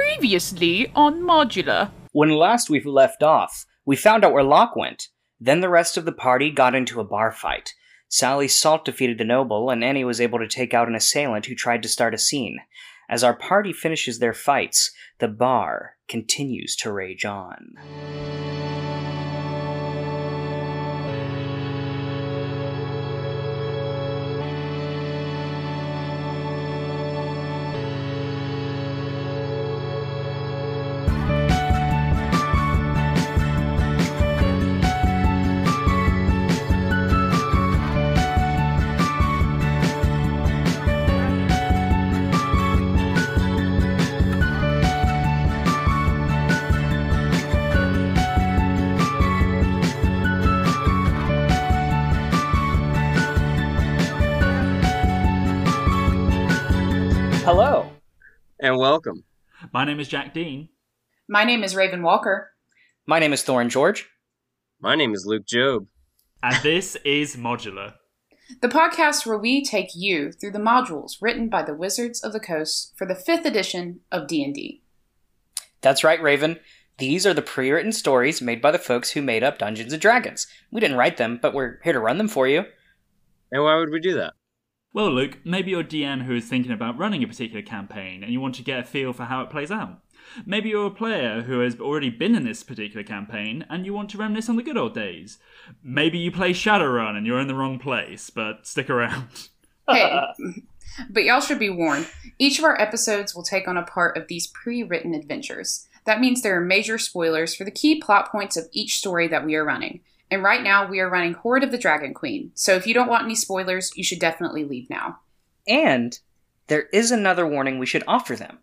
Previously on Modular. When last we left off, we found out where Locke went. Then the rest of the party got into a bar fight. Sally Salt defeated the noble, and Annie was able to take out an assailant who tried to start a scene. As our party finishes their fights, the bar continues to rage on. Welcome. My name is Jack Dean. My name is Raven Walker. My name is Thorin George. My name is Luke Job. And this is Modular. The podcast where we take you through the modules written by the Wizards of the Coast for the 5th edition of D&D. That's right, Raven. These are the pre written stories made by the folks who made up Dungeons and Dragons. We didn't write them, but we're here to run them for you. And why would we do that? Well, Luke, maybe you're a DM who is thinking about running a particular campaign and you want to get a feel for how it plays out. Maybe you're a player who has already been in this particular campaign and you want to reminisce on the good old days. Maybe you play Shadowrun and you're in the wrong place, but stick around. Hey, but y'all should be warned. Each of our episodes will take on a part of these pre-written adventures. That means there are major spoilers for the key plot points of each story that we are running. And right now we are running Hoard of the Dragon Queen. So if you don't want any spoilers, you should definitely leave now. And there is another warning we should offer them.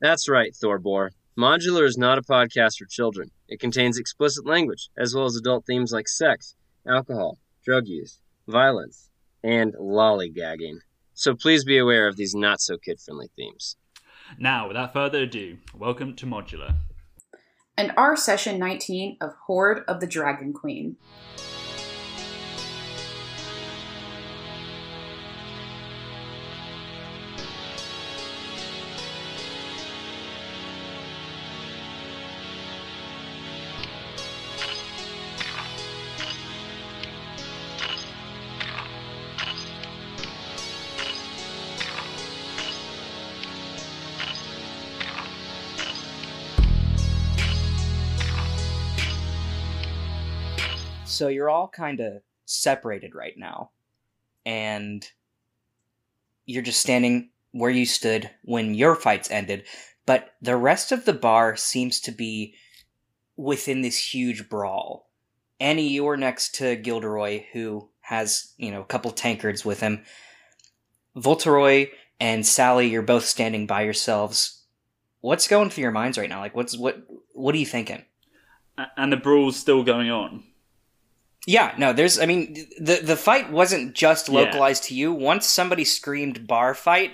That's right, Thorbor. Modular is not a podcast for children. It contains explicit language, as well as adult themes like sex, alcohol, drug use, violence, and lollygagging. So please be aware of these not so kid friendly themes. Now, without further ado, welcome to Modular. And our session 19 of Hoard of the Dragon Queen. So you're all kind of separated right now. And you're just standing where you stood when your fights ended. But the rest of the bar seems to be within this huge brawl. Annie, you're next to Gilderoy, who has, you know, a couple tankards with him. Volteroy and Sally, you're both standing by yourselves. What's going through your minds right now? Like, what's what? What are you thinking? And the brawl's still going on. Yeah, no, there's. I mean, the the fight wasn't just Yeah. localized to you. Once somebody screamed "bar fight,"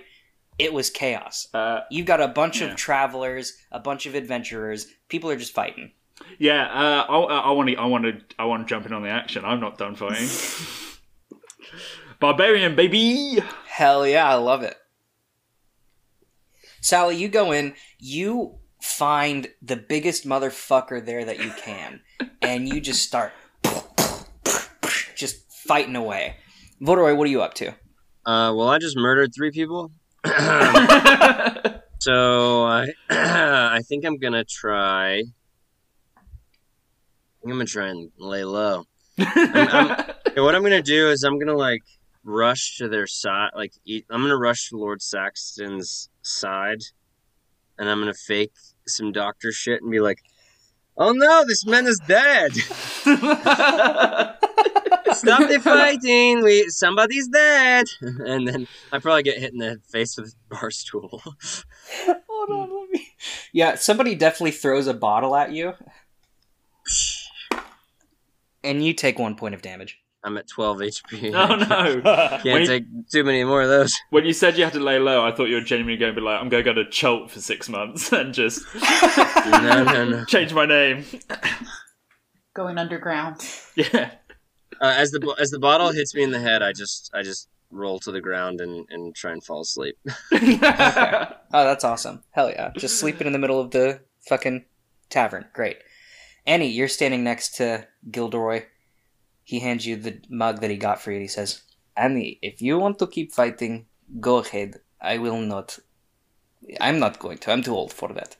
it was chaos. Uh, You've got a bunch Yeah. of travelers, a bunch of adventurers. People are just fighting. yeah, uh, I want to, I want to, I want to jump in on the action. I'm not done fighting. Barbarian, baby. Hell yeah, I love it. Sally, you go in. You find the biggest motherfucker there that you can, and you just start just fighting away. Voteroy, what are you up to? Uh, well, I just murdered three people. so I, I think I'm gonna try. I think I'm gonna try and lay low. I'm- Okay, what I'm gonna do is I'm gonna like rush to their side. Like eat, I'm gonna rush to Lord Saxton's side, and I'm gonna fake some doctor shit and be like, "Oh no, this man is dead! Stop the fighting! We somebody's dead!" And then I probably get hit in the face with a bar stool. Hold on, let me. Yeah, somebody definitely throws a bottle at you, and you take one point of damage. I'm at 12 HP. oh no! Can't When you- take too many more of those. When you said you had to lay low, I thought you were genuinely going to be like, I'm going to go to Cholt for six months and just No, no, no. change my name. Going underground. Yeah. Uh, as the as the bottle hits me in the head, I just I just roll to the ground and, and try and fall asleep. Oh, that's awesome. Hell yeah. Just sleeping in the middle of the fucking tavern. Great. Annie, you're standing next to Gilderoy. He hands you the mug that he got for you. He says, Annie, if you want to keep fighting, go ahead. I will not. I'm not going to. I'm too old for that.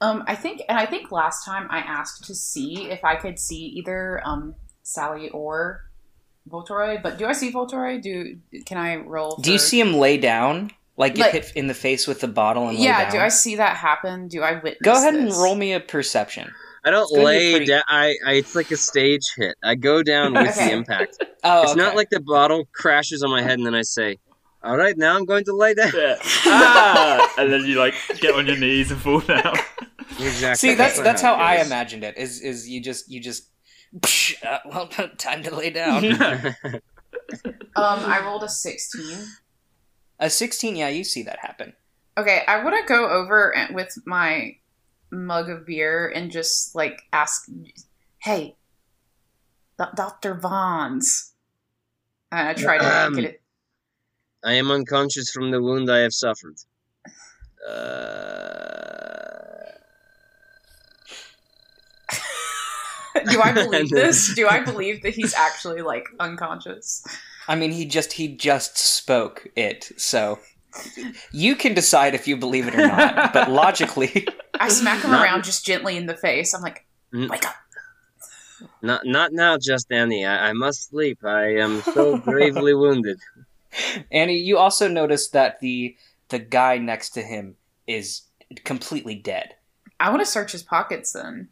Um, I think, and I think last time I asked to see if I could see either um Sally or Voltoroy, but do I see Voltoroy? Do can I roll? Do you see him lay down? Like get Like- hit in the face with the bottle and lay Yeah, down? do I see that happen? Do I witness? Go ahead and roll me a perception. I don't It's gonna be lay pretty- down. I, I it's like a stage hit. I go down with Okay. the impact. Oh, It's not like the bottle crashes on my head and then I say, "All right, now I'm going to lay down." Yeah. Ah! and then you like get on your knees and fall down. Exactly. See, that's what that's how I imagined it. Is is you just you just psh, uh, well time to lay down. Um, I rolled a sixteen. a sixteen, yeah, you see that happen. Okay, I want to go over with my mug of beer and just like ask, "Hey, Do- Doctor Vaughn's. And I try to Um, get it. I am unconscious from the wound I have suffered. Uh, Do I believe this? Do I believe that he's actually like unconscious? I mean, he just he just spoke it, so you can decide if you believe it or not. but logically, I smack him Not- around just gently in the face. I'm like, Mm. "Wake up!" not not now, just Annie. I, I must sleep. I am so gravely wounded. Annie, you also notice that the the guy next to him is completely dead. I want to search his pockets then.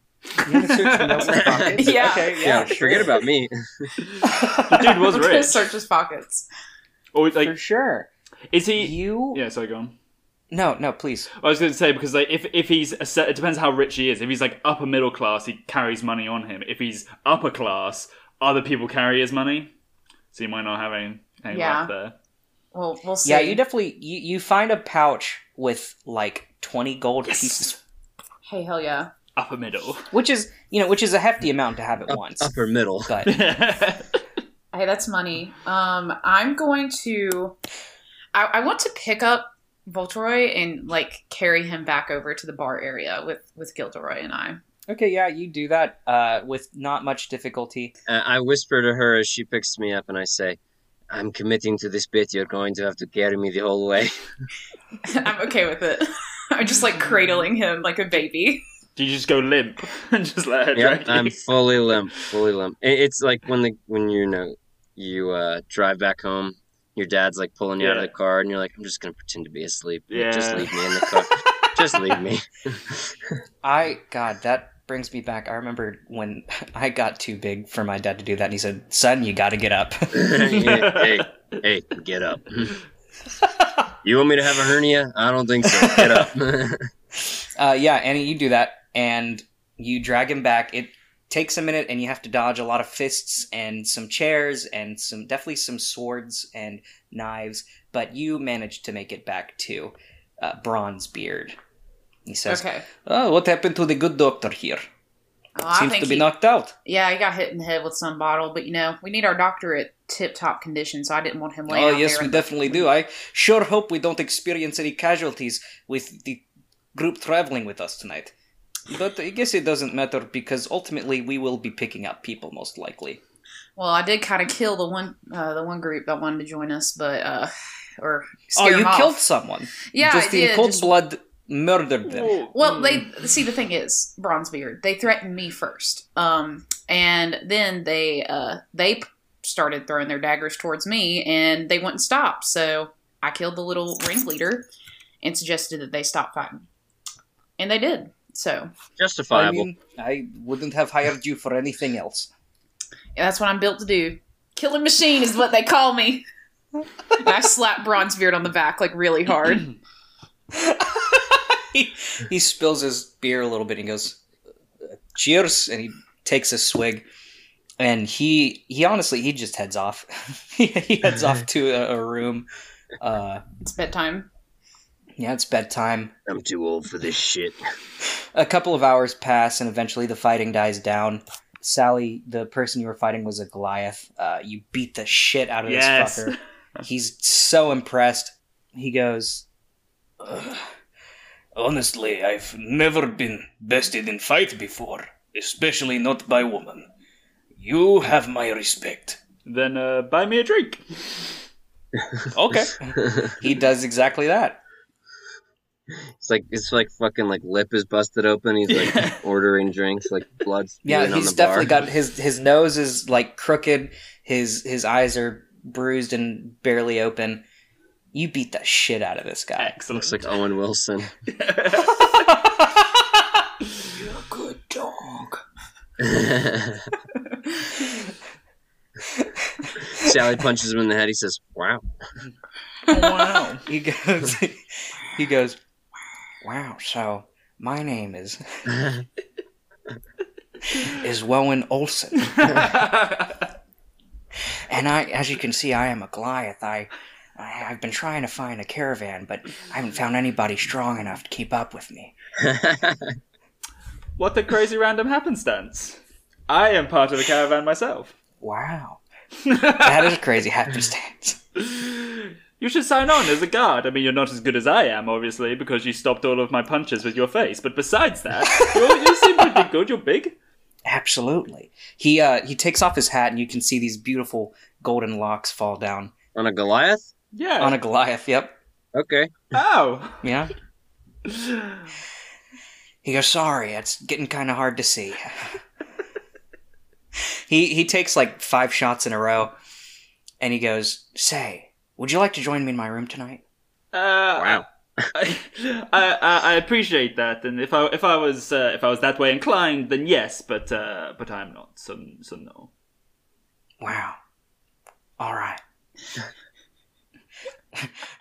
You want to search the notes in the pockets? Yeah. Okay, Yeah, yeah, forget about me. The dude was I'm gonna rich. search his pockets. Oh, or For sure. is he? You Yeah, sorry, go on. no no please. I was going to say because like if if he's a set, it depends how rich he is. If he's like upper middle class, he carries money on him. If he's upper class, other people carry his money, so you might not have any, any Yeah. luck there. Well, we'll see. Yeah, you definitely you, you find a pouch with like twenty gold Yes. pieces, Hey, hell yeah! Upper middle. which is you know which is a hefty amount to have at Up- once. upper middle. But Hey, that's money. Um, I'm going to. I, I want to pick up Voltoroy and like carry him back over to the bar area with with Gilderoy and I. okay, yeah, you do that uh, with not much difficulty. Uh, I whisper to her as she picks me up, and I say, "I'm committing to this bit. You're going to have to carry me the whole way." I'm okay with it. I'm just like cradling him like a baby. Do you just go limp and just let her Yeah, drag you? I'm fully limp, fully limp. It- It's like when the when you know you uh, drive back home, your dad's like pulling you out of the car, and you're like, "I'm just gonna pretend to be asleep. Yeah. Just leave me in the car. just leave me." I God, that brings me back. I remember when I got too big for my dad to do that, and he said, "Son, you got to get up." hey, hey, get up. You want me to have a hernia? I don't think so. Get up. Uh, yeah, Annie, you do that, and you drag him back. It takes a minute, and you have to dodge a lot of fists and some chairs and some definitely some swords and knives. But you manage to make it back to uh, Bronzebeard. He says, Okay. "Oh, what happened to the good doctor here? I Seems to be he- knocked out." Yeah, he got hit in the head with some bottle, but you know, we need our doctor at tip top condition, so I didn't want him laying Oh yes, we definitely do. I sure hope we don't experience any casualties with the group traveling with us tonight. But I guess it doesn't matter because ultimately we will be picking up people most likely. Well, I did kind of kill the one uh, the one group that wanted to join us, but uh, or Oh, you them killed off. someone. Yeah, just I in did. cold just- blood murdered them. Well, they see the thing is Bronzebeard. They threatened me first, um, and then they uh, they started throwing their daggers towards me, and they wouldn't stop. So I killed the little ringleader and suggested that they stop fighting, and they did. So I Justifiable. mean, I wouldn't have hired you for anything else. yeah, that's what I'm built to do. Killing machine is what they call me. and I slap Bronzebeard on the back like really hard. he, he spills his beer a little bit and goes, "Cheers!" and he takes a swig. And he he honestly he just heads off. he, he heads off to a, a room. Uh, it's bedtime. Yeah, it's bedtime. I'm too old for this shit. A couple of hours pass, and eventually the fighting dies down. Sally, the person you were fighting was a Goliath. Uh, you beat the shit out of Yes. this fucker. He's so impressed. He goes, Uh, honestly, I've never been bested in fight before, especially not by woman. You have my respect. Then uh, buy me a drink. "Okay." he does exactly that. It's like it's like fucking like lip is busted open. He's like ordering drinks, like blood. Yeah, spewing on he's the bar. definitely got his his nose is like crooked. His his eyes are bruised and barely open. You beat the shit out of this guy. Excellent. Looks like Owen Wilson. You're a good dog. Sally punches him in the head. He says, "Wow." Oh, wow. He goes, he goes, wow. So my name is is Wowen Olson, and I, as you can see, I am a Goliath. I, I I've been trying to find a caravan, but I haven't found anybody strong enough to keep up with me. what the crazy random happenstance. I am part of the caravan myself. Wow, that is a crazy happenstance. You should sign on as a guard. I mean, you're not as good as I am, obviously, because you stopped all of my punches with your face. But besides that, you're, you seem pretty good. You're big. Absolutely. He uh he takes off his hat, and you can see these beautiful golden locks fall down On a Goliath? Yeah. on a Goliath. Yep. Okay. Oh. Yeah. He goes, sorry, it's getting kind of hard to see. he he takes like five shots in a row, and he goes, say, would you like to join me in my room tonight? Uh, Wow. I, I, I appreciate that, and if I if I was uh, if I was that way inclined, then yes, but uh, but I'm not, so so no. Wow. All right.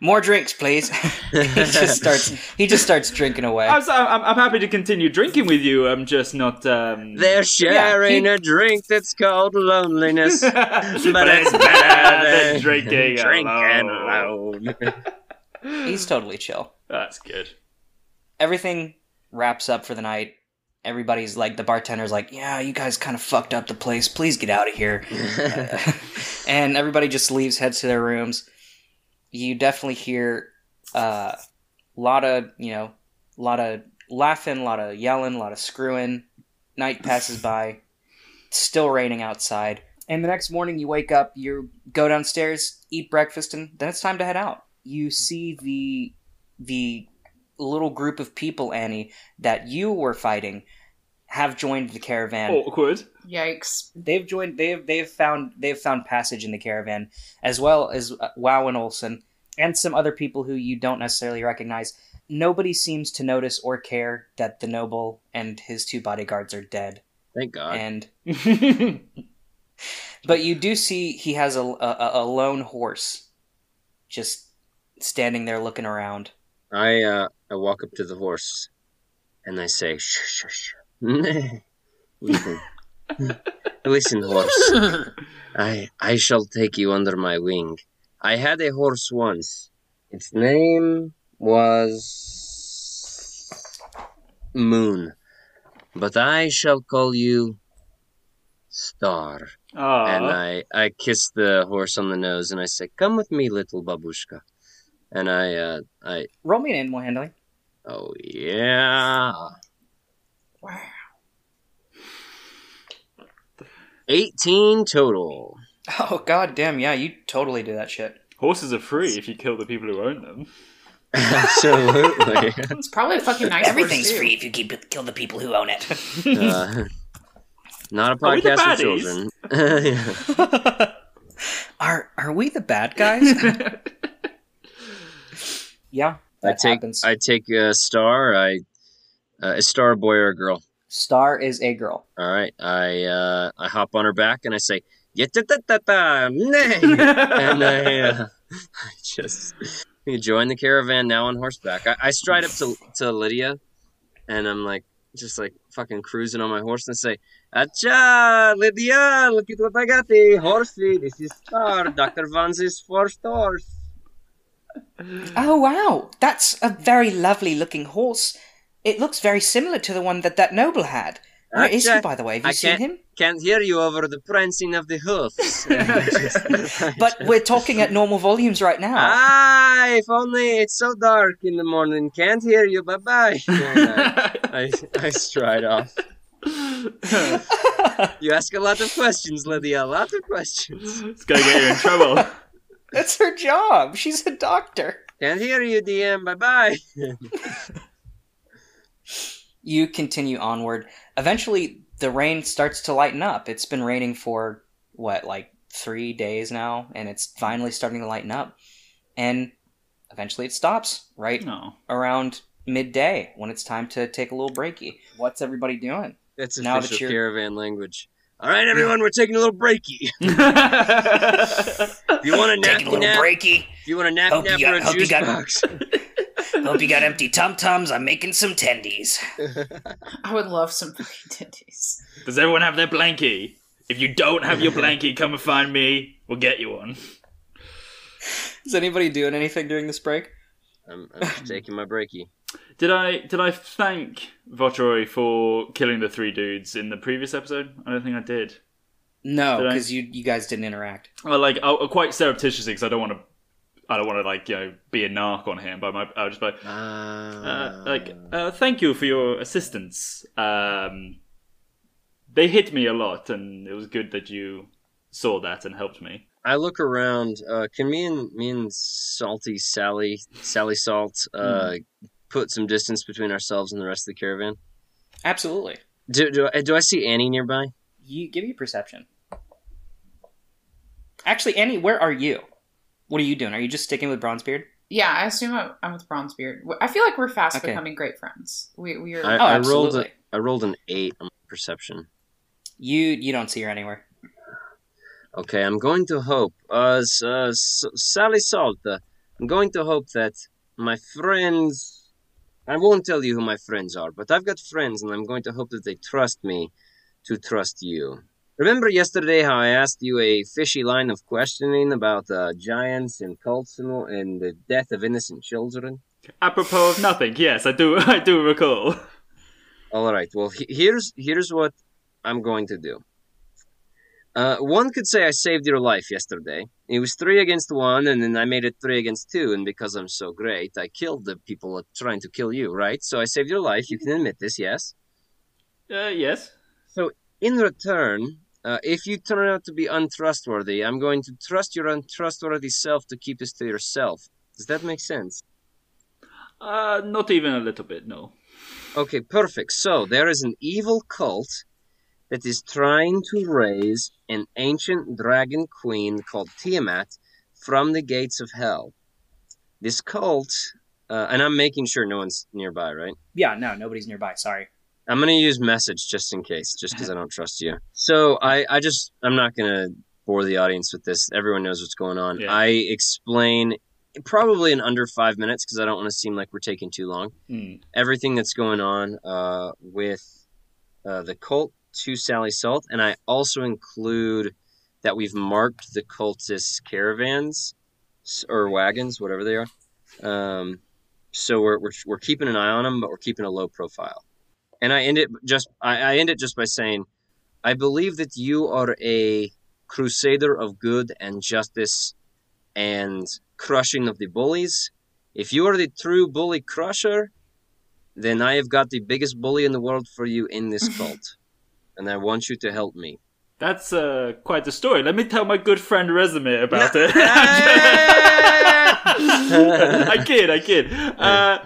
More drinks, please. he just starts. He just starts drinking away. I'm, I'm I'm happy to continue drinking with you. I'm just not. Um... They're sharing he- a drink that's called loneliness. but it's better than drinking Drinking alone. alone. He's totally chill. That's good. everything wraps up for the night. Everybody's like, the bartender's like, yeah, you guys kind of fucked up the place. Please get out of here. and everybody just leaves, heads to their rooms. You definitely hear a uh, lot of, you know, a lot of laughing, a lot of yelling, a lot of screwing. Night passes by. Still raining outside. And the next morning you wake up, you go downstairs, eat breakfast, and then it's time to head out. You see the the little group of people, Annie, that you were fighting have joined the caravan. Awkward. Yikes. They've joined. They've they've found they've found passage in the caravan, as well as uh, Wowen Olson, and some other people who you don't necessarily recognize. Nobody seems to notice or care that the noble and his two bodyguards are dead. Thank God. And but you do see he has a, a a lone horse, just standing there looking around. I uh I walk up to the horse and I say, shh, shh, shh. Listen. Listen, horse. I I shall take you under my wing. I had a horse once. Its name was Moon. But I shall call you Star. Aw. And I, I kiss the horse on the nose and I say, Come with me, little babushka. And I uh I Roll me an animal handling. oh yeah. Wow. 18 total. Oh god damn, yeah, you totally do that shit. Horses are free if you kill the people who own them. Absolutely. It's probably a fucking nice Everything's free if you keep kill the people who own it. Uh, not a Are we the podcast for children. Yeah. are are we the bad guys? yeah, I that take happens. I take a star. I uh, a star a boy or a girl. Star is a girl. All right. I uh, I hop on her back and I say, "Yet-ta-ta-ta-ta, nay." and I, uh, I just join the caravan now on horseback. I, I stride up to to Lydia, and I'm like just like fucking cruising on my horse and say, "Acha, Lydia, look at what I got, the horsey. This is Star, Doctor Vanz's first horse." Oh wow, that's a very lovely looking horse. It looks very similar to the one that that noble had. Where is he, by the way? Have you I seen can't- him? Can't hear you over the prancing of the hoofs. But we're talking at normal volumes right now. ah, if only it's so dark in the morning. Can't hear you. Bye bye. I, I stride off. You ask a lot of questions, Lydia. A lot of questions. it's gonna get you in trouble. That's her job. She's a doctor. Can't hear you, DM. Bye bye. You continue onward. Eventually, the rain starts to lighten up. It's been raining for, what, like three days now, and it's finally starting to lighten up. And eventually it stops right No. around midday when it's time to take a little breaky. What's everybody doing? That's Now that official you're- caravan language. All right, everyone, we're taking a little breaky. If you want a Taking a little nap, breaky. if you want a nappy Hope you nap got- or a juice got- box. Hope you got empty tum tums. I'm making some tendies. I would love some fucking tendies. Does everyone have their blankie? If you don't have your blankie, come and find me. We'll get you one. Is anybody doing anything during this break? I'm, I'm just taking my breaky. Did I did I thank Votroy for killing the three dudes in the previous episode? I don't think I did. No, Did I- because you you guys didn't interact. I like I, I quite surreptitiously because I don't want to. I don't want to like you know be a narc on him, but my, I was just like, uh, like uh, thank you for your assistance. Um, they hit me a lot, and it was good that you saw that and helped me. I look around. Uh, can me and me and Salty Sally, Sally Salt, uh, put some distance between ourselves and the rest of the caravan? Absolutely. Do do, I- do I see Annie nearby? You give you perception. Actually, Annie, where are you? What are you doing? Are you just sticking with Bronzebeard? Yeah, I assume I'm, I'm with Bronzebeard. I feel like we're fast Okay. becoming great friends. We we are. I, Oh, I rolled a, absolutely. I rolled an eight on perception. You you don't see her anywhere. Okay, I'm going to hope, uh, S- uh S- Sally Salt. Uh, I'm going to hope that my friends. I won't tell you who my friends are, but I've got friends, and I'm going to hope that they trust me to trust you. Remember yesterday how I asked you a fishy line of questioning about uh, giants and cults and, and the death of innocent children? Apropos of nothing, yes, I do. I do recall. All right. Well, he- here's here's what I'm going to do. Uh, one could say I saved your life yesterday. It was three against one, and then I made it three against two. And because I'm so great, I killed the people trying to kill you. Right? So I saved your life. You can admit this, yes. Uh, yes. So in return, uh, if you turn out to be untrustworthy, I'm going to trust your untrustworthy self to keep this to yourself. Does that make sense? Uh, not even a little bit. No. Okay, perfect. So there is an evil cult that is trying to raise an ancient dragon queen called Tiamat from the gates of hell. This cult, uh, and I'm making sure no one's nearby, right? Yeah, no, nobody's nearby. Sorry. I'm gonna use message just in case, just because I don't trust you. So I, I just, I'm not gonna bore the audience with this. Everyone knows what's going on. Yeah. I explain probably in under five minutes because I don't want to seem like we're taking too long. Hmm. Everything that's going on uh, with uh, the cult to Sally Salt, and I also include that we've marked the cultist caravans or wagons, whatever they are. Um, so we're, we're we're keeping an eye on them, but we're keeping a low profile. And I end it just I, I end it just by saying, I believe that you are a crusader of good and justice and crushing of the bullies. If you are the true bully crusher, then I have got the biggest bully in the world for you in this cult. and I want you to help me. That's uh, quite the story. Let me tell my good friend Resume about it. I kid, I kid. Uh,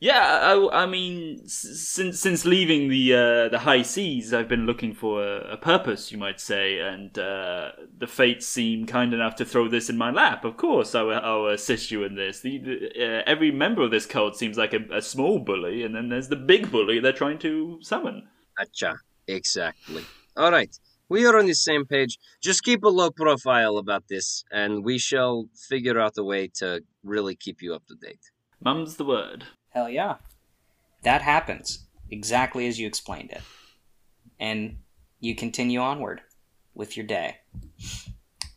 yeah, I, I mean, since since leaving the uh, the high seas, I've been looking for a, a purpose, you might say, and uh, the fates seem kind enough to throw this in my lap. Of course, I will, I will assist you in this. The, the, uh, every member of this cult seems like a, a small bully, and then there's the big bully they're trying to summon. Acha. Exactly. All right. We are on the same page. Just keep a low profile about this, and we shall figure out a way to really keep you up to date. Mum's the word. Hell yeah. That happens exactly as you explained it. And you continue onward with your day.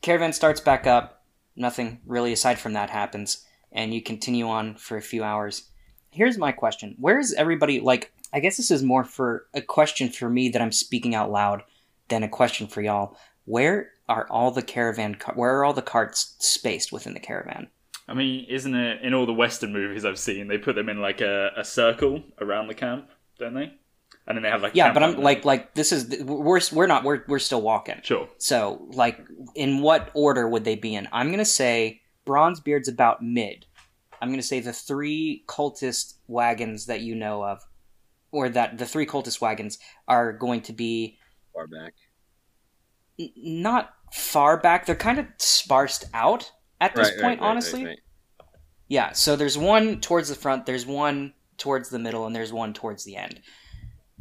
Caravan starts back up. Nothing really aside from that happens. And you continue on for a few hours. Here's my question Where is everybody? Like, I guess this is more for a question for me that I'm speaking out loud than a question for y'all. Where are all the caravan? Where are all the carts spaced within the caravan? I mean, isn't it in all the Western movies I've seen? They put them in like a, a circle around the camp, don't they? And then they have like Yeah, but I'm partners. like like this is we're we're not we're we're still walking. sure. So like in what order would they be in? I'm gonna say Bronzebeard's about mid. I'm gonna say the three cultist wagons that you know of, or that the three cultist wagons are going to be Far back. n- not far back. They're kind of sparsed out at this Right, point, right, honestly. right. Yeah, so there's one towards the front, there's one towards the middle, and there's one towards the end.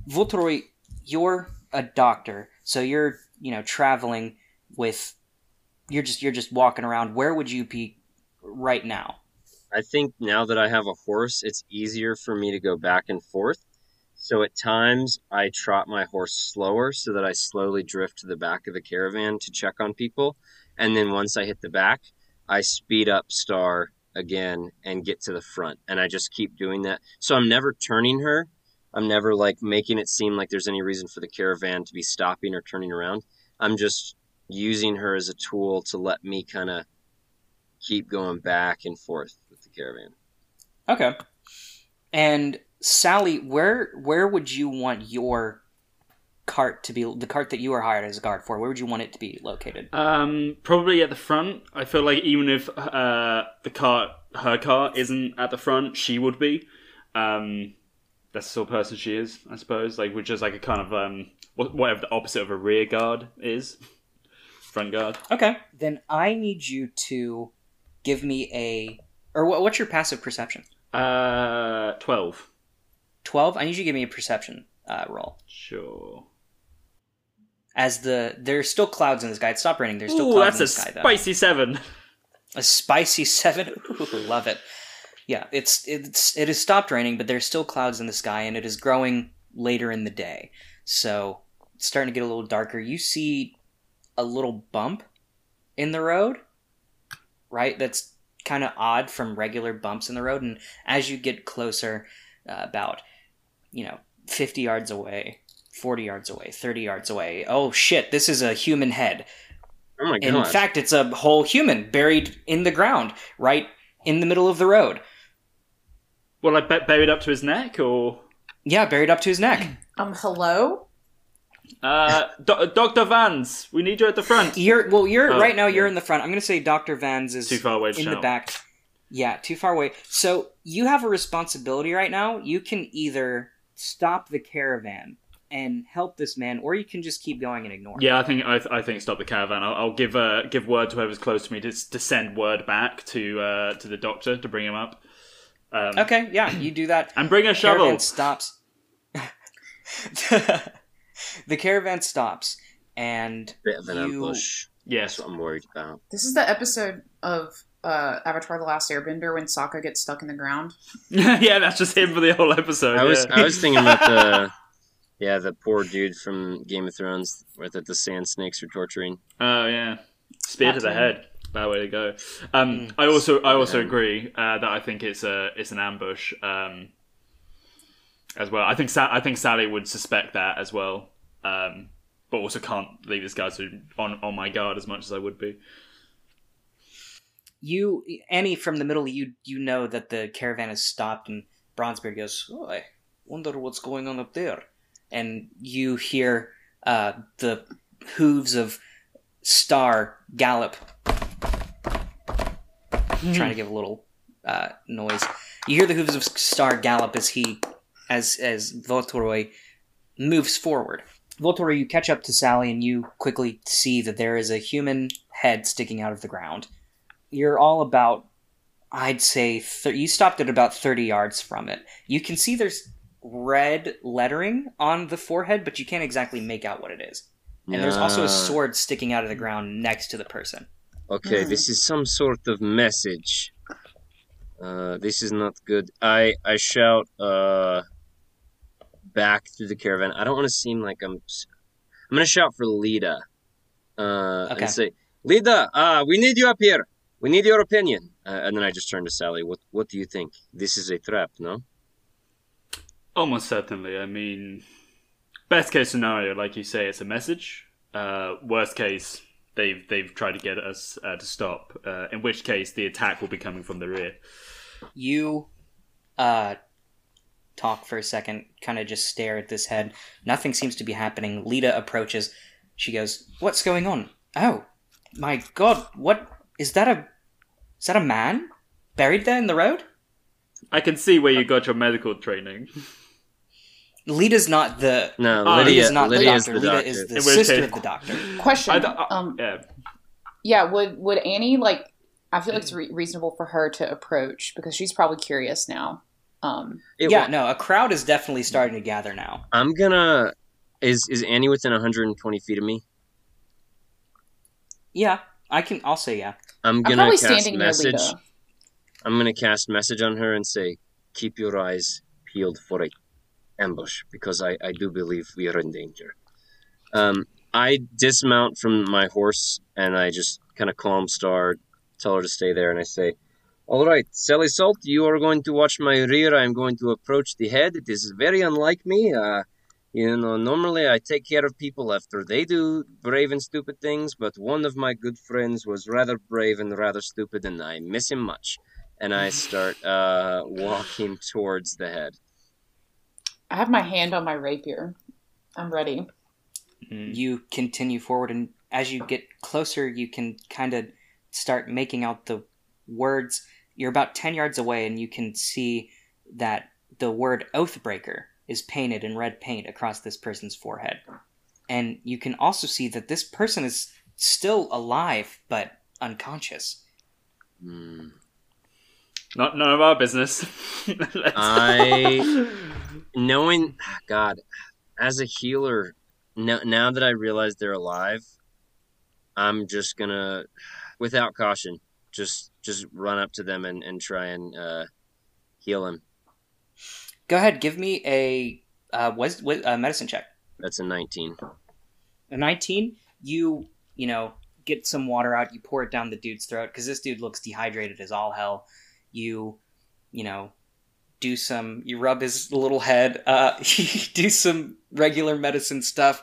Voltroy, you're a doctor, so you're you know traveling with, you're just you're just walking around. Where would you be right now? I think now that I have a horse, it's easier for me to go back and forth. So at times I trot my horse slower so that I slowly drift to the back of the caravan to check on people. And then once I hit the back, I speed up Star again and get to the front. And I just keep doing that. So I'm never turning her. I'm never like making it seem like there's any reason for the caravan to be stopping or turning around. I'm just using her as a tool to let me kind of keep going back and forth with the caravan. Okay. And Sally, where where would you want your cart to be? The cart that you were hired as a guard for. Where would you want it to be located? Um, probably at the front. I feel like even if uh, the cart, her car, isn't at the front, she would be. Um, that's the sort of person she is, I suppose. Like, which is like a kind of um, whatever the opposite of a rear guard is, front guard. Okay. Then I need you to give me a or what, what's your passive perception? Uh, twelve. 12 i need you to give me a perception uh, roll Sure. As the there's still clouds in the sky. It stopped raining. There's still Ooh, clouds in the sky though. spicy seven. a spicy seven? Ooh, love it. Yeah it's it's it has stopped raining but there's still clouds in the sky and it is growing later in the day. So it's starting to get a little darker. You see a little bump in the road right? That's kind of odd from regular bumps in the road and as you get closer uh, about you know 50 yards away 40 yards away 30 yards away oh shit this is a human head Oh my god. in fact, it's a whole human buried in the ground, right in the middle of the road. Well, like buried up to his neck, or Yeah, buried up to his neck. Um, hello? uh, Do- Doctor Vans, we need you at the front. You're well. You're Oh, right now. You're in the front. I'm going to say Doctor Vans is Too far away to in the back. Yeah, too far away. So you have a responsibility right now. You can either stop the caravan and help this man, or you can just keep going and ignore. him. Yeah, I think I, I think stop the caravan. I'll, I'll give uh, give word to whoever's close to me to, to send word back to uh, to the doctor to bring him up. Um, Okay. Yeah, you do that. and bring a shovel. Caravan stops. the caravan stops, and Bit of an you- ambush. Yes. That's what I'm worried about. This is the episode of uh, Avatar The Last Airbender when Sokka gets stuck in the ground. yeah, that's just him for the whole episode. I was. I was thinking about the yeah the poor dude from Game of Thrones with that the sand snakes are torturing. Oh yeah, spear to the head. Bad way to go. Um, Mm. I also I also Yeah. agree uh, that I think it's a it's an ambush um, as well. I think Sa- I think Sally would suspect that as well, um, but also can't leave this guy to, on on my guard as much as I would be. you Annie from the middle you you know that the caravan has stopped and Bronzebeard goes, oh, I wonder what's going on up there. And you hear uh, the hooves of Star gallop trying to give a little uh, noise. You hear the hooves of Star gallop as he as as Voltoroy moves forward. Voltoroy, you catch up to Sally and you quickly see that there is a human head sticking out of the ground you're all about i'd say th- you stopped at about 30 yards from it you can see there's red lettering on the forehead but you can't exactly make out what it is and there's also a Ah, sword sticking out of the ground next to the person Okay, this is some sort of message. Uh, this is not good. I I shout uh back through the caravan. I don't want to seem like I'm. I'm gonna shout for Lita. Uh, Okay. and say, Lita, uh, we need you up here. We need your opinion. Uh, and then I just turn to Sally. What What do you think? This is a trap, no? Almost certainly. I mean, best case scenario, like you say, it's a message. Uh, worst case, they've they've tried to get us uh, to stop. Uh, in which case, the attack will be coming from the rear. You uh talk for a second, kind of just stare at this head. Nothing seems to be happening. Lita approaches. She goes, "What's going on?" Oh, my god, what is that a is that a man buried there in the road? I can see where you got your medical training. Lita's not the No, Ah, Lydia, Lydia's not Lydia the is doctor. the Lita doctor. is the In sister case- of the doctor. Question. I d- uh, um, yeah. yeah, would would Annie like? I feel like it's re- reasonable for her to approach because she's probably curious now. Um, yeah, wa- no, a crowd is definitely starting to gather now. I'm gonna. Is is Annie within 120 feet of me? Yeah, I can. I'll say yeah. I'm I'm gonna probably cast standing near message. Lita. I'm gonna cast message on her and say, "Keep your eyes peeled for a ambush," because I I do believe we are in danger. Um, I dismount from my horse and I just kind of calm Star, tell her to stay there, and I say, "All right, Sally Salt, you are going to watch my rear. I'm going to approach the head. It is very unlike me. Uh, you know, normally I take care of people after they do brave and stupid things, but one of my good friends was rather brave and rather stupid, and I miss him much." And I start uh, walking towards the head. I have my hand on my rapier. I'm ready. You continue forward, and as you get closer, you can kind of start making out the words. You're about 10 yards away, and you can see that the word Oathbreaker is painted in red paint across this person's forehead. And you can also see that this person is still alive, but unconscious. Hmm. Not none of our business. I- knowing god as a healer now, now that i realize they're alive i'm just gonna without caution just just run up to them and, and try and uh, heal him Go ahead, give me a uh, was, was, uh, medicine check. that's a 19 A 19, you, you know, get some water out, you pour it down the dude's throat, because this dude looks dehydrated as all hell. You, you know, do some, you rub his little head, uh, you do some regular medicine stuff,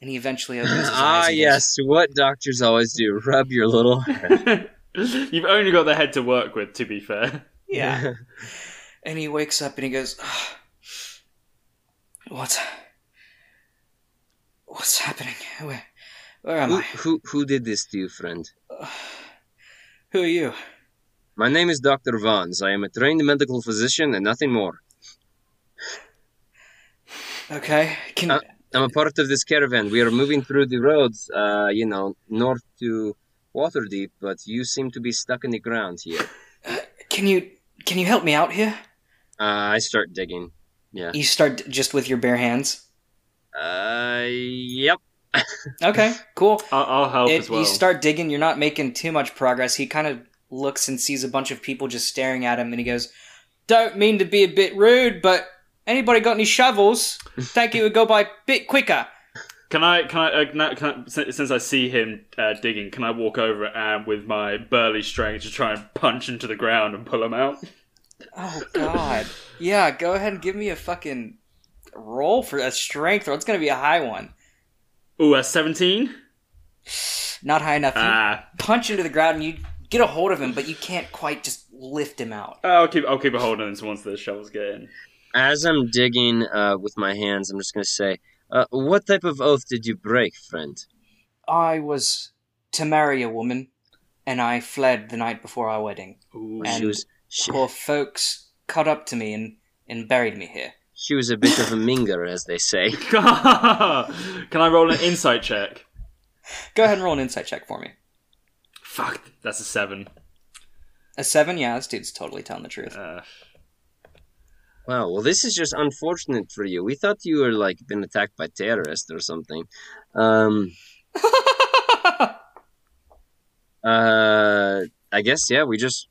and he eventually opens his eyes. ah yes what doctors always do rub your little You've only got the head to work with, to be fair. Yeah. And he wakes up and he goes, "Ah, "What? What's happening? Where, where am who, I? who who did this to you friend Who are you?" My name is dr vons i am a trained medical physician and nothing more Okay, can Uh, I'm a part of this caravan. We are moving through the roads, uh, you know, north to Waterdeep, but you seem to be stuck in the ground here. can you can you help me out here? Uh, I start digging. Yeah. You start just with your bare hands. Uh, yep. Okay, cool. I'll, I'll help It- as well. If you start digging. You're not making too much progress. He kind of looks and sees a bunch of people just staring at him, and he goes, "Don't mean to be a bit rude, but anybody got any shovels? Think it would go by a bit quicker." Can I, can I, uh, na- can I since I see him uh, digging, can I walk over and with my burly strength to try and punch into the ground and pull him out? Oh God. yeah, go ahead and give me a fucking roll for a strength roll. It's gonna be a high one. Ooh, a 17? Not high enough. You Ah, punch into the ground and you get a hold of him, but you can't quite just lift him out. I'll keep, I'll keep a hold on this once the shovels get in. As I'm digging uh, with my hands, I'm just going to say, uh, what type of oath did you break, friend? I was to marry a woman, and I fled the night before our wedding. Ooh. And- she was she, Poor folks caught up to me and, and buried me here. she was a bit of a minger, as they say. Can I roll an insight check? Go ahead and roll an insight check for me. Fuck, that's a seven. A seven, yeah, this dude's totally telling the truth. Uh, Wow, well, this is just unfortunate for you. We thought you were like been attacked by terrorists or something. Um, uh, I guess yeah. We just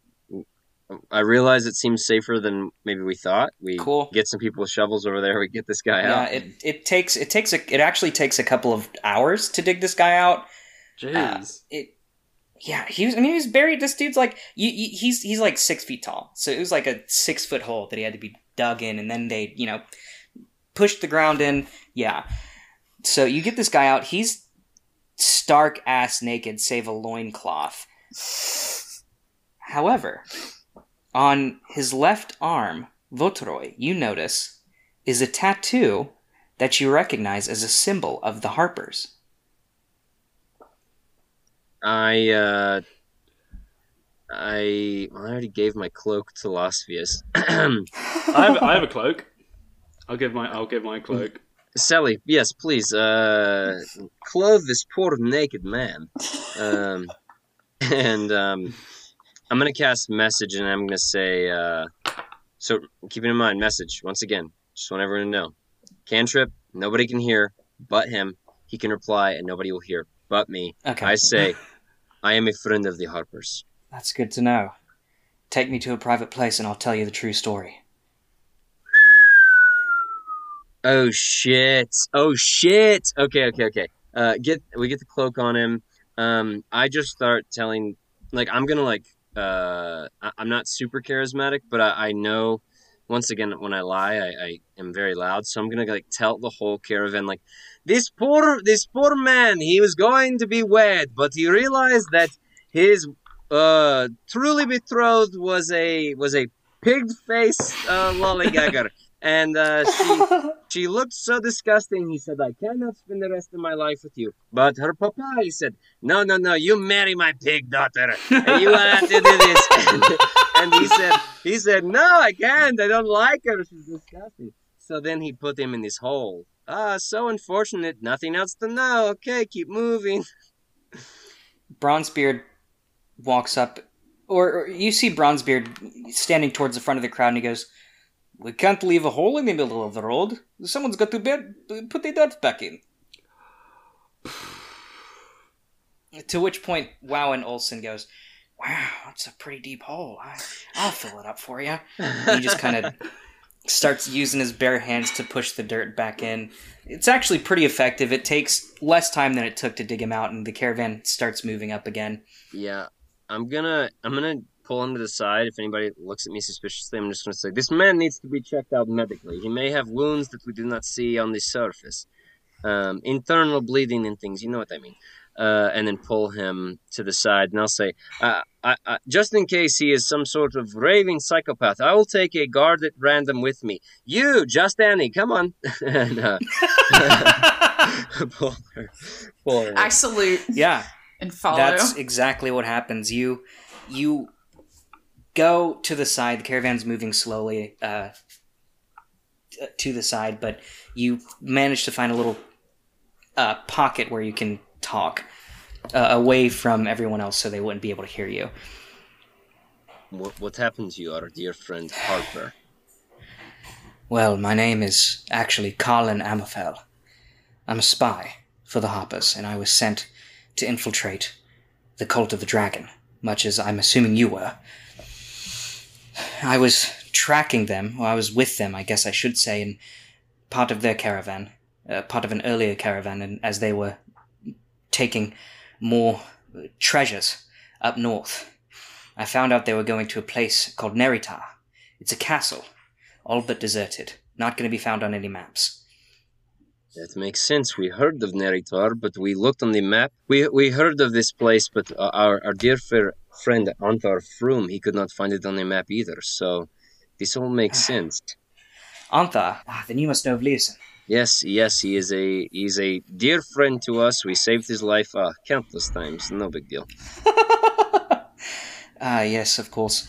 I realize it seems safer than maybe we thought. We Cool. get some people with shovels over there. We get this guy yeah, out. it, it takes it takes a it actually takes a couple of hours to dig this guy out. jeez. it yeah he was i mean he was buried this dude's like you, you, he's he's like six feet tall so it was like a six foot hole that he had to be dug in and then they you know pushed the ground in. Yeah. So you get this guy out. He's stark ass naked, save a loincloth. However, on his left arm, Votroy, you notice, is a tattoo that you recognize as a symbol of the Harpers. I uh I I already gave my cloak to Losvius. I have, I have a cloak. I'll give my I'll give my cloak. Sally, yes, please, uh clothe this poor naked man. Um and um I'm gonna cast message and I'm gonna say uh so keeping in mind message, once again, just want everyone to know. Cantrip, nobody can hear but him. He can reply and nobody will hear but me. Okay. I say I am a friend of the Harpers. That's good to know. Take me to a private place and I'll tell you the true story. Oh shit! Oh shit! Okay, okay, okay. Uh, get we get the cloak on him. Um, I just start telling, like, I'm gonna like, uh, I, I'm not super charismatic, but I, I know. Once again, when I lie, I, I am very loud, so I'm gonna like tell the whole caravan like, this poor, this poor man, he was going to be wed, but he realized that his uh truly betrothed was a was a pig-faced uh, lollygagger, and uh, she she looked so disgusting. He said, I cannot spend the rest of my life with you. But her papa, he said, No, no, no, you marry my pig daughter. And you have to do this. and he said, he said, No, I can't. I don't like her. She's disgusting. So then he put him in this hole. Ah, so unfortunate. Nothing else to know. Okay, keep moving. Bronzebeard walks up, or, or you see Bronzebeard standing towards the front of the crowd, and he goes, "We can't leave a hole in the middle of the road. Someone's got to bed, put the dirt back in." to which point, Wowen Olson goes, "Wow, that's a pretty deep hole. I, I'll fill it up for you." he just kind of starts using his bare hands to push the dirt back in. It's actually pretty effective. It takes less time than it took to dig him out, and the caravan starts moving up again. Yeah, I'm gonna I'm gonna pull him to the side. If anybody looks at me suspiciously, I'm just gonna say this man needs to be checked out medically. He may have wounds that we do not see on the surface, um, internal bleeding and things. You know what I mean. Uh, and then pull him to the side, and I'll say, uh, I, I, just in case he is some sort of raving psychopath, I will take a guard at random with me. You, just Annie, come on. and, uh, pull her, pull her. I salute Yeah, and follow. That's exactly what happens. You you go to the side. The caravan's moving slowly uh, to the side, but you manage to find a little uh, pocket where you can talk uh, away from everyone else, so they wouldn't be able to hear you. What, what happened to you, our dear friend Harper? Well, my name is actually Colin Amafel. I'm a spy for the Harpers, and I was sent to infiltrate the Cult of the Dragon, much as I'm assuming you were. I was tracking them, or I was with them, I guess I should say, in part of their caravan, uh, part of an earlier caravan, and as they were taking more treasures up north. I found out they were going to a place called Naerytar. It's a castle, all but deserted, not going to be found on any maps. That makes sense. We heard of Naerytar, but we looked on the map. We we heard of this place, but uh, our our dear fair friend Ontharr Frume, he could not find it on the map either. So this all makes sense. Antha, ah, then you must know of Leosin. Yes, yes, he is a he's a dear friend to us. We saved his life uh, countless times. No big deal. Ah, yes, of course.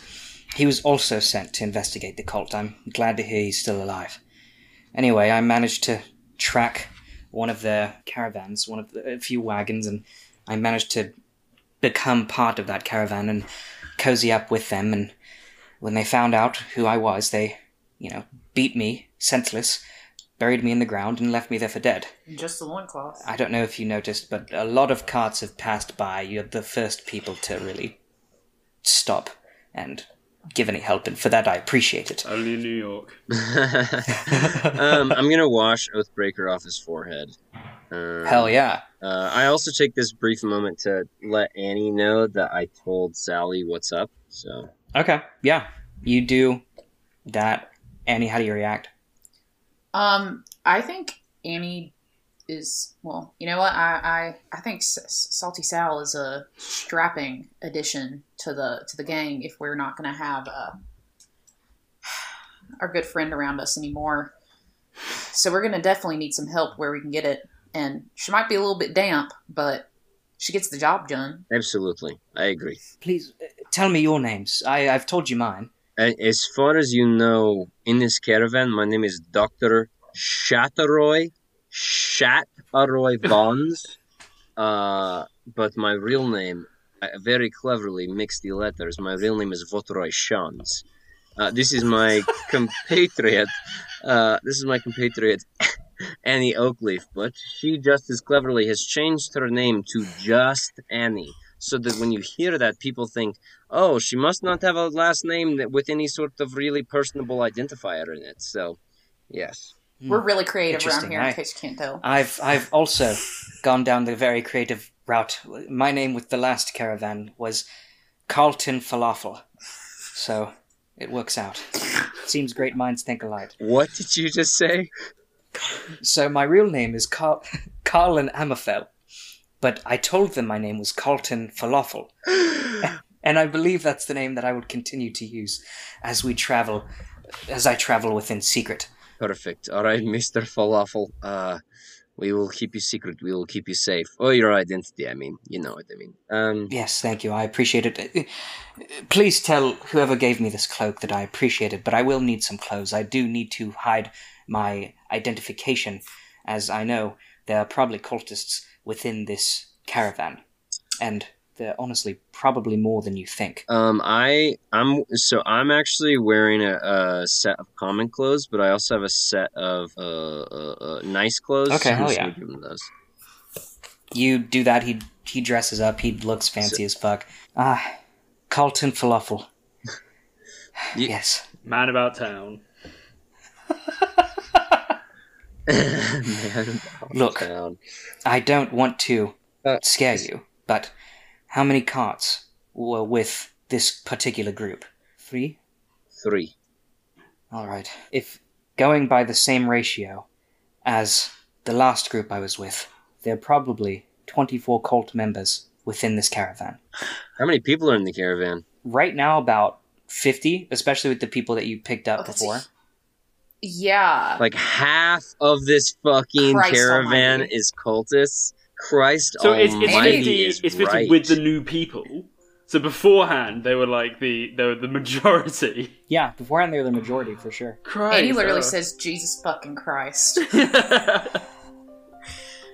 He was also sent to investigate the cult. I'm glad to hear he's still alive. Anyway, I managed to track one of their caravans, one of the, a few wagons, and I managed to become part of that caravan and cozy up with them. And when they found out who I was, they, you know, beat me senseless, buried me in the ground, and left me there for dead. Just the loincloth. I don't know if you noticed, but a lot of carts have passed by. You're the first people to really stop and give any help, and for that I appreciate it. Only in New York. um, I'm gonna wash Oathbreaker off his forehead. Um, Hell yeah. Uh, I also take this brief moment to let Annie know that I told Sally what's up. So Okay. Yeah. You do that. Annie, how do you react? Um, I think Annie is well. You know what? I I, I think S- S- Salty Sal is a strapping addition to the to the gang. If we're not going to have uh, our good friend around us anymore, so we're going to definitely need some help where we can get it. And she might be a little bit damp, but she gets the job done. Absolutely, I agree. Please uh, tell me your names. I, I've told you mine. As far as you know, in this caravan, my name is Doctor Shatteroy Shatteroy Bonds. Uh, but my real name, I very cleverly mixed the letters. My real name is Votroy Shans. Uh, this is my compatriot. Uh, this is my compatriot Annie Oakleaf, but she just as cleverly has changed her name to just Annie, so that when you hear that, people think, "Oh, she must not have a last name that with any sort of really personable identifier in it." So, yes. Hmm. We're really creative around Interesting, here, I- in case you can't tell. I've I've also gone down the very creative route. My name with the last caravan was Carlton Falafel, so it works out. Seems great minds think alike. What did you just say? So my real name is Carl Carlin Amafel, but I told them my name was Carlton Falafel, and I believe that's the name that I would continue to use as we travel, as I travel within secret. Perfect. All right, Mister Falafel. Uh, we will keep you secret. We will keep you safe. Oh, your identity. I mean, you know what I mean. Um, Yes, thank you. I appreciate it. Uh, Please tell whoever gave me this cloak that I appreciate it, but I will need some clothes. I do need to hide my identification, as I know there are probably cultists within this caravan. And they're honestly probably more than you think. Um, I I'm so I'm actually wearing a, a set of common clothes, but I also have a set of uh, uh, uh nice clothes. Okay, I'm hell yeah. gonna give those. You do that, he he dresses up, he looks fancy as fuck. Ah, Carlton Falafel. You- yes. Man about town. Man, Look. town. I don't want to Uh, scare you, but how many carts were with this particular group? Three? Three. All right. If going by the same ratio as the last group I was with, there are probably 24 cult members within this caravan. How many people are in the caravan? Right now, about 50, especially with the people that you picked up Oh, that's before. Yeah. Like half of this fucking Christ caravan almighty. is cultists. Christ So it's, it's almighty 50, is it's 50 right. with the new people. So beforehand, they were like the they were the majority. Yeah, beforehand they were the majority for sure. Christ. Annie literally uh, says, Jesus fucking Christ.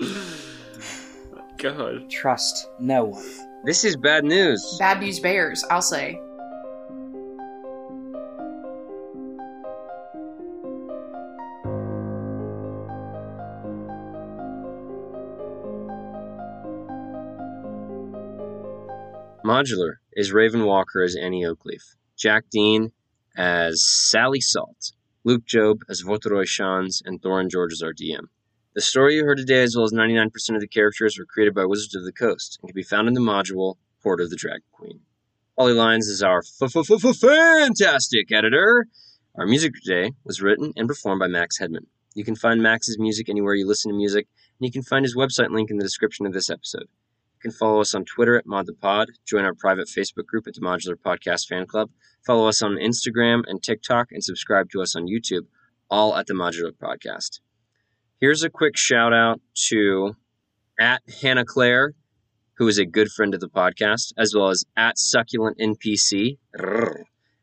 God. Trust no one. This is bad news. Bad news bears, I'll say. Modular is Raven Walker as Annie Oakleaf, Jack Dean as Sally Salt, Luke Job as Votoroy Shans, and Thorin George as our DM. The story you heard today, as well as 99% of the characters, were created by Wizards of the Coast and can be found in the module Hoard of the Dragon Queen. Polly Lyons is our fantastic editor. Our music today was written and performed by Max Hedman. You can find Max's music anywhere you listen to music, and you can find his website link in the description of this episode. You can follow us on Twitter at ModThePod, join our private Facebook group at the Modular Podcast Fan Club, follow us on Instagram and TikTok, and subscribe to us on YouTube, all at the Modular Podcast. Here's a quick shout out to at Hannah Claire, who is a good friend of the podcast, as well as at Succulent NPC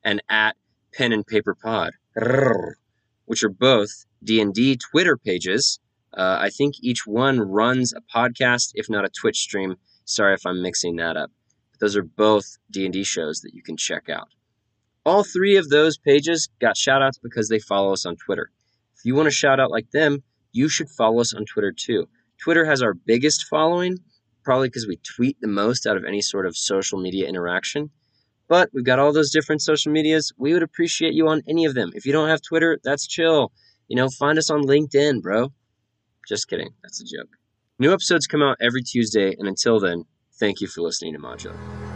and at Pen and Paper Pod, which are both D&D Twitter pages. Uh, I think each one runs a podcast, if not a Twitch stream. Sorry if I'm mixing that up. But those are both D&D shows that you can check out. All three of those pages got shout outs because they follow us on Twitter. If you want to shout out like them, you should follow us on Twitter too. Twitter has our biggest following, probably because we tweet the most out of any sort of social media interaction. But we've got all those different social medias. We would appreciate you on any of them. If you don't have Twitter, that's chill. You know, find us on LinkedIn, bro. Just kidding. That's a joke. New episodes come out every Tuesday, and until then, thank you for listening to Modular.